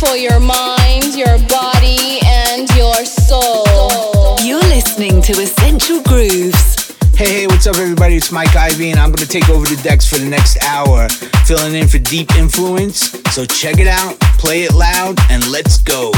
for your mind, your body, and your soul. You're listening to Essential Grooves. Hey, hey, what's up, everybody? It's Mike Ivy, and I'm going to take over the decks for the next hour, filling in for deep influence. So check it out, play it loud, and let's go.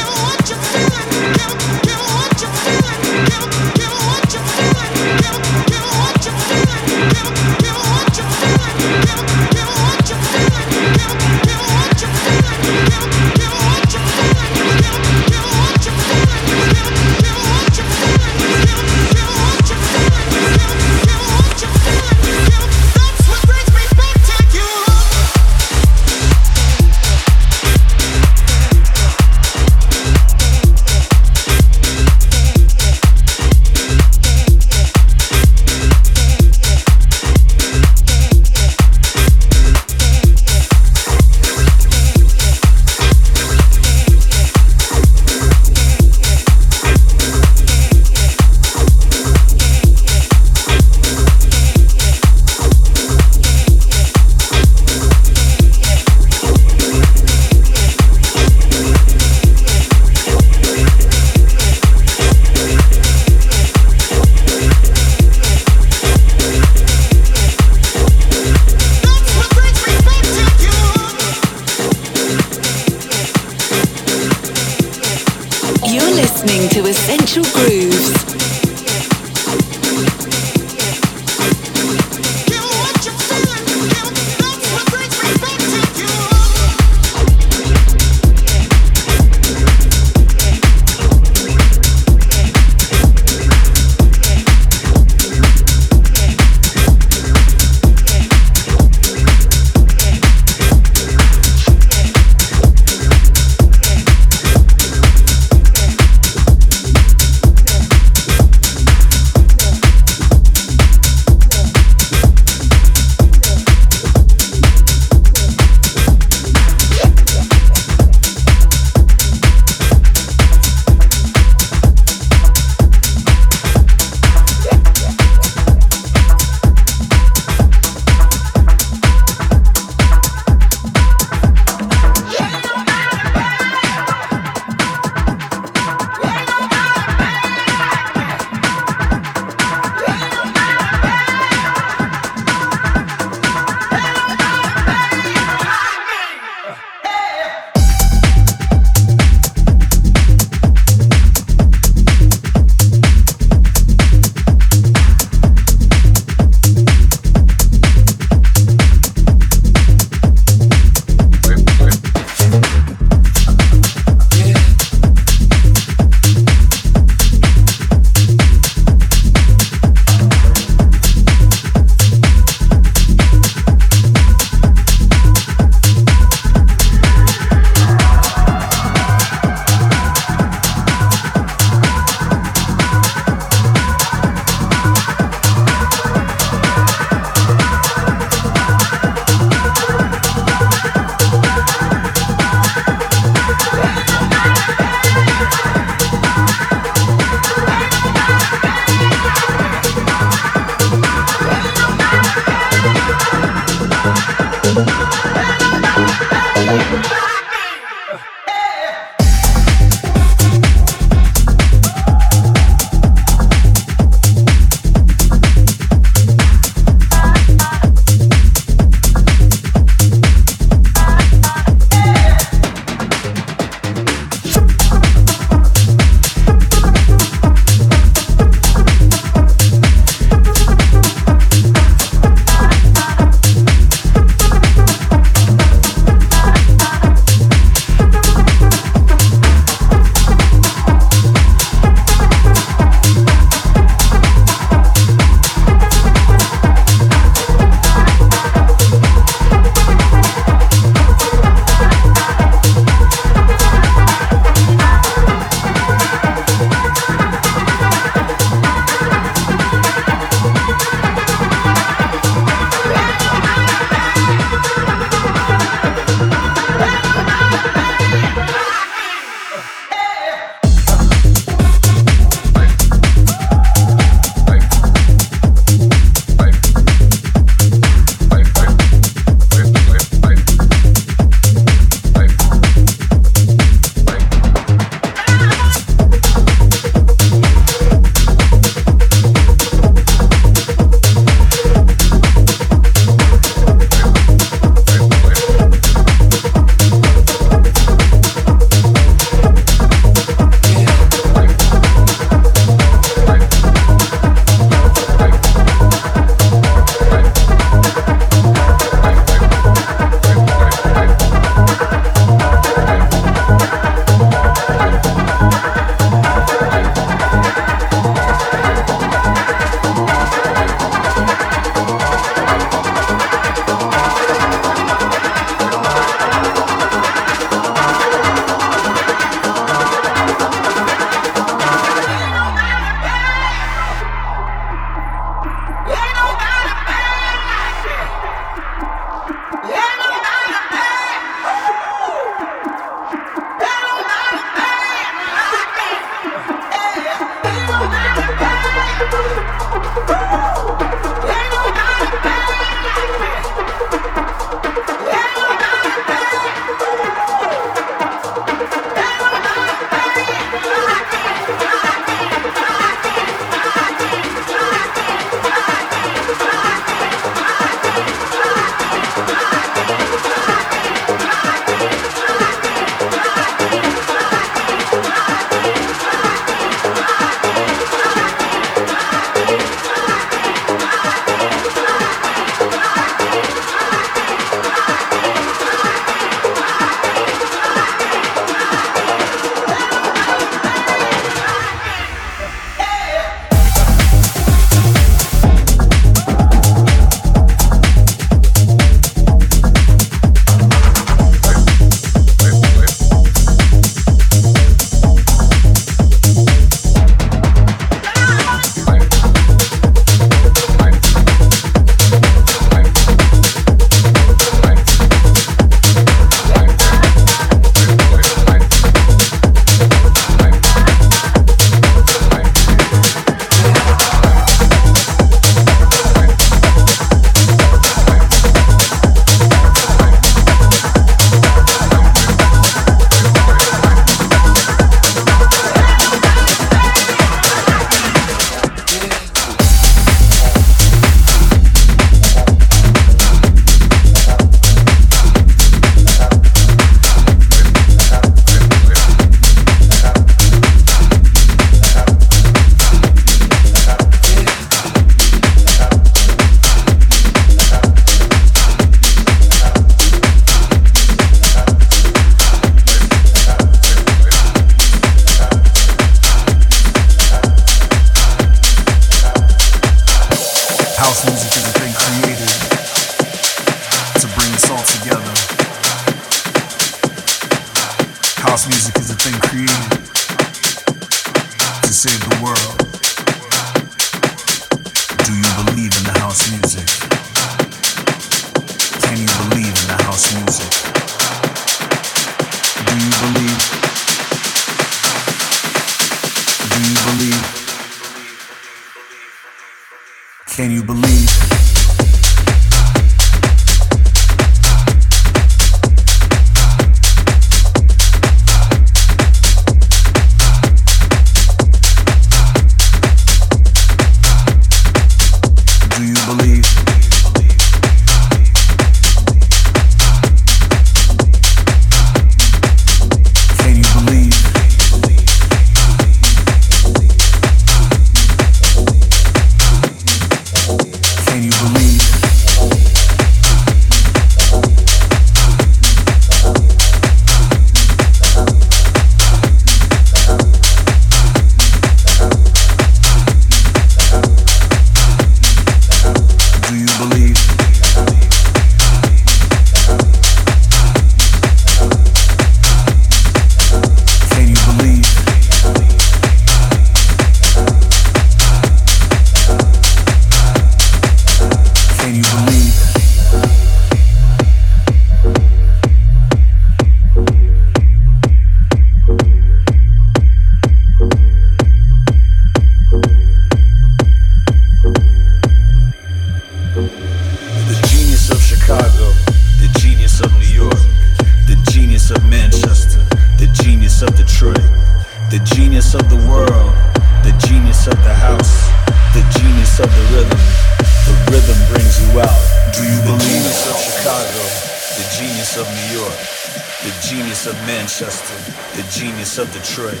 Of Manchester, the genius of Detroit,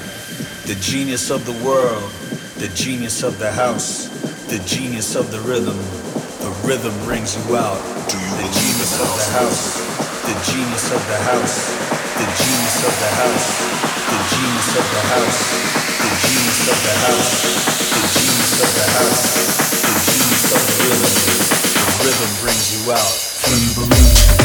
the genius of the world, the genius of the house, the genius of the rhythm. The rhythm brings you out. Do you the genius of the house, the genius of the house, the genius of the house, the genius of the house, the genius of the house, the genius of the house, the genius of the rhythm. The rhythm brings you out. Can you believe?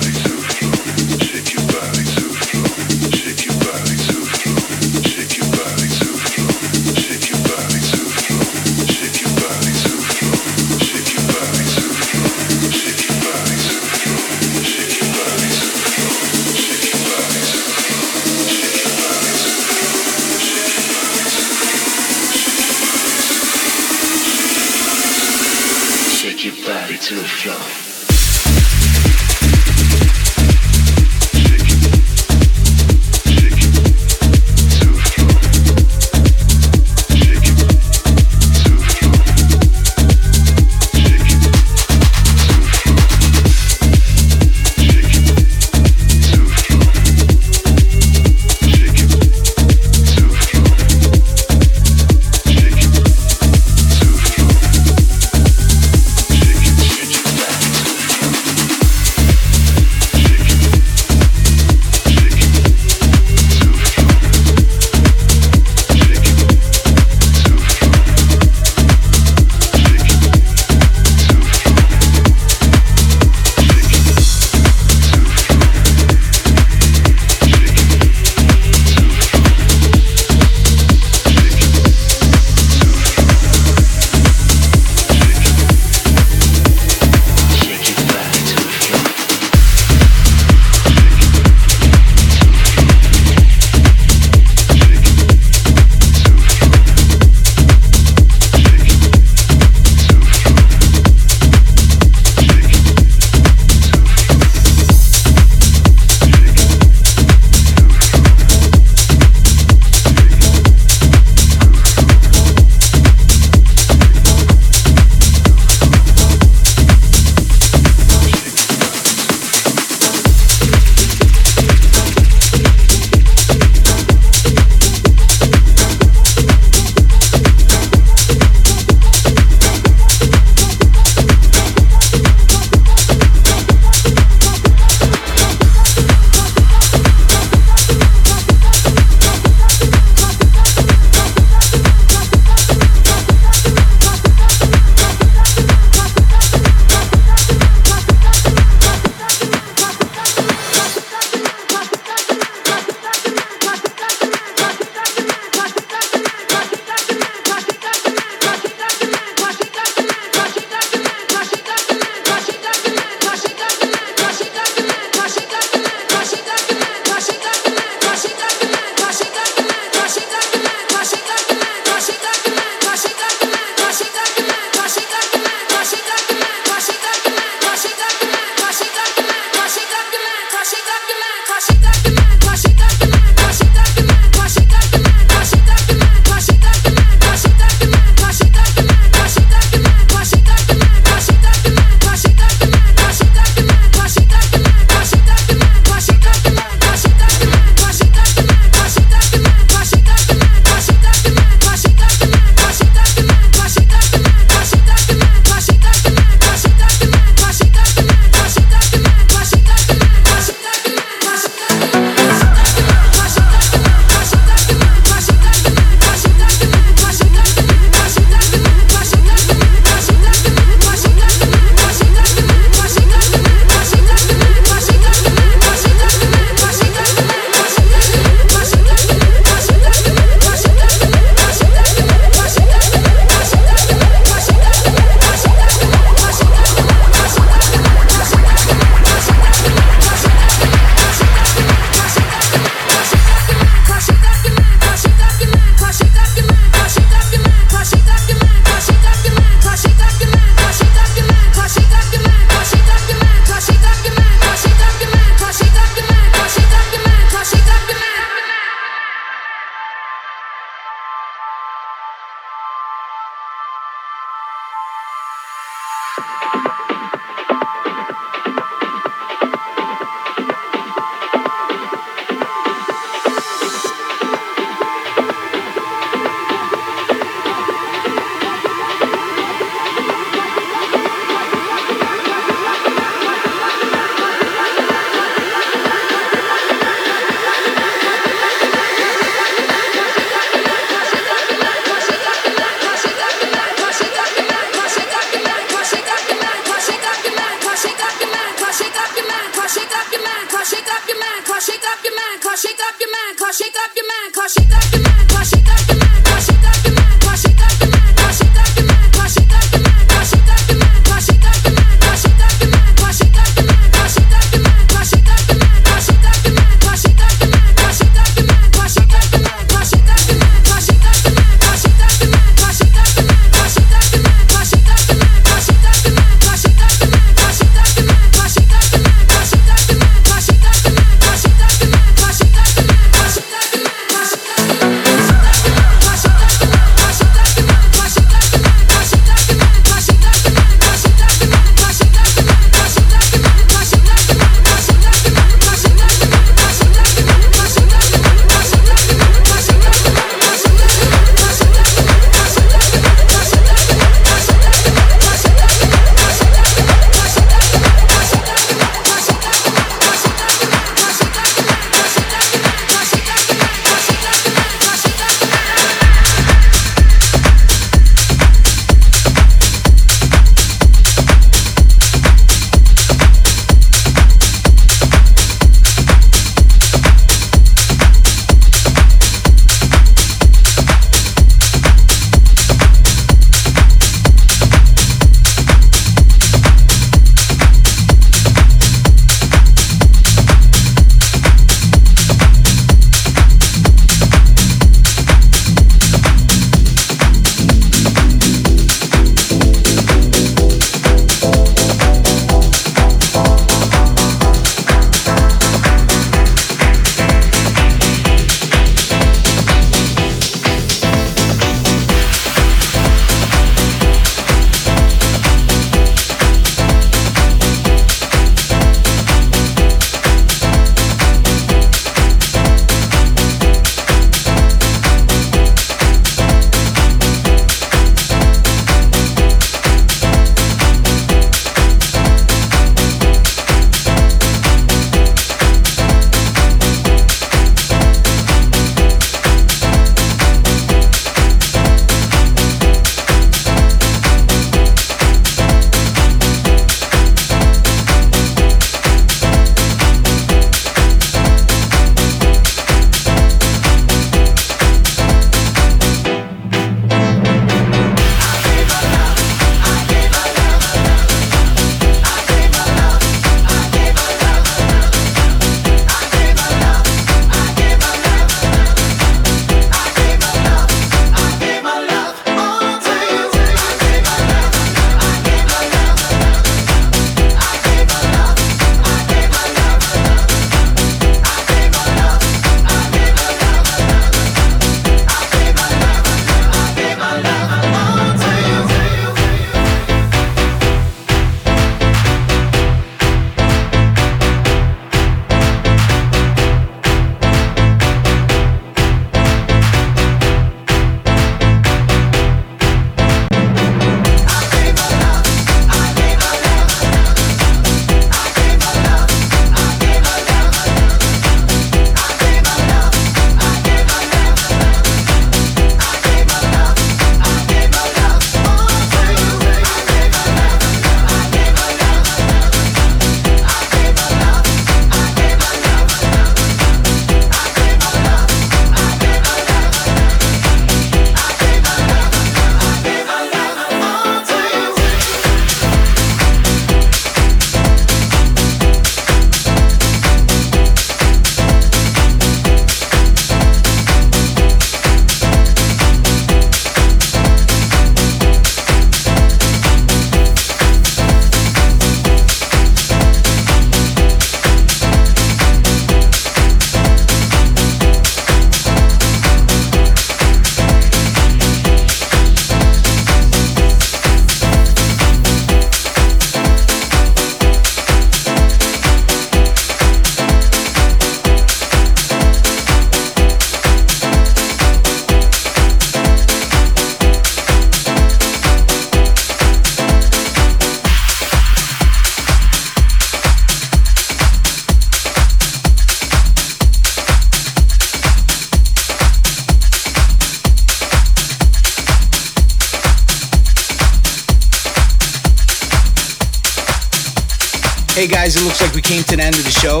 Looks like we came to the end of the show.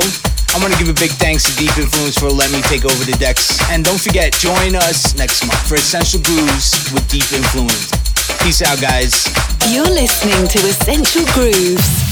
I want to give a big thanks to Deep Influence for letting me take over the decks. And don't forget, join us next month for Essential Grooves with Deep Influence. Peace out, guys. You're listening to Essential Grooves.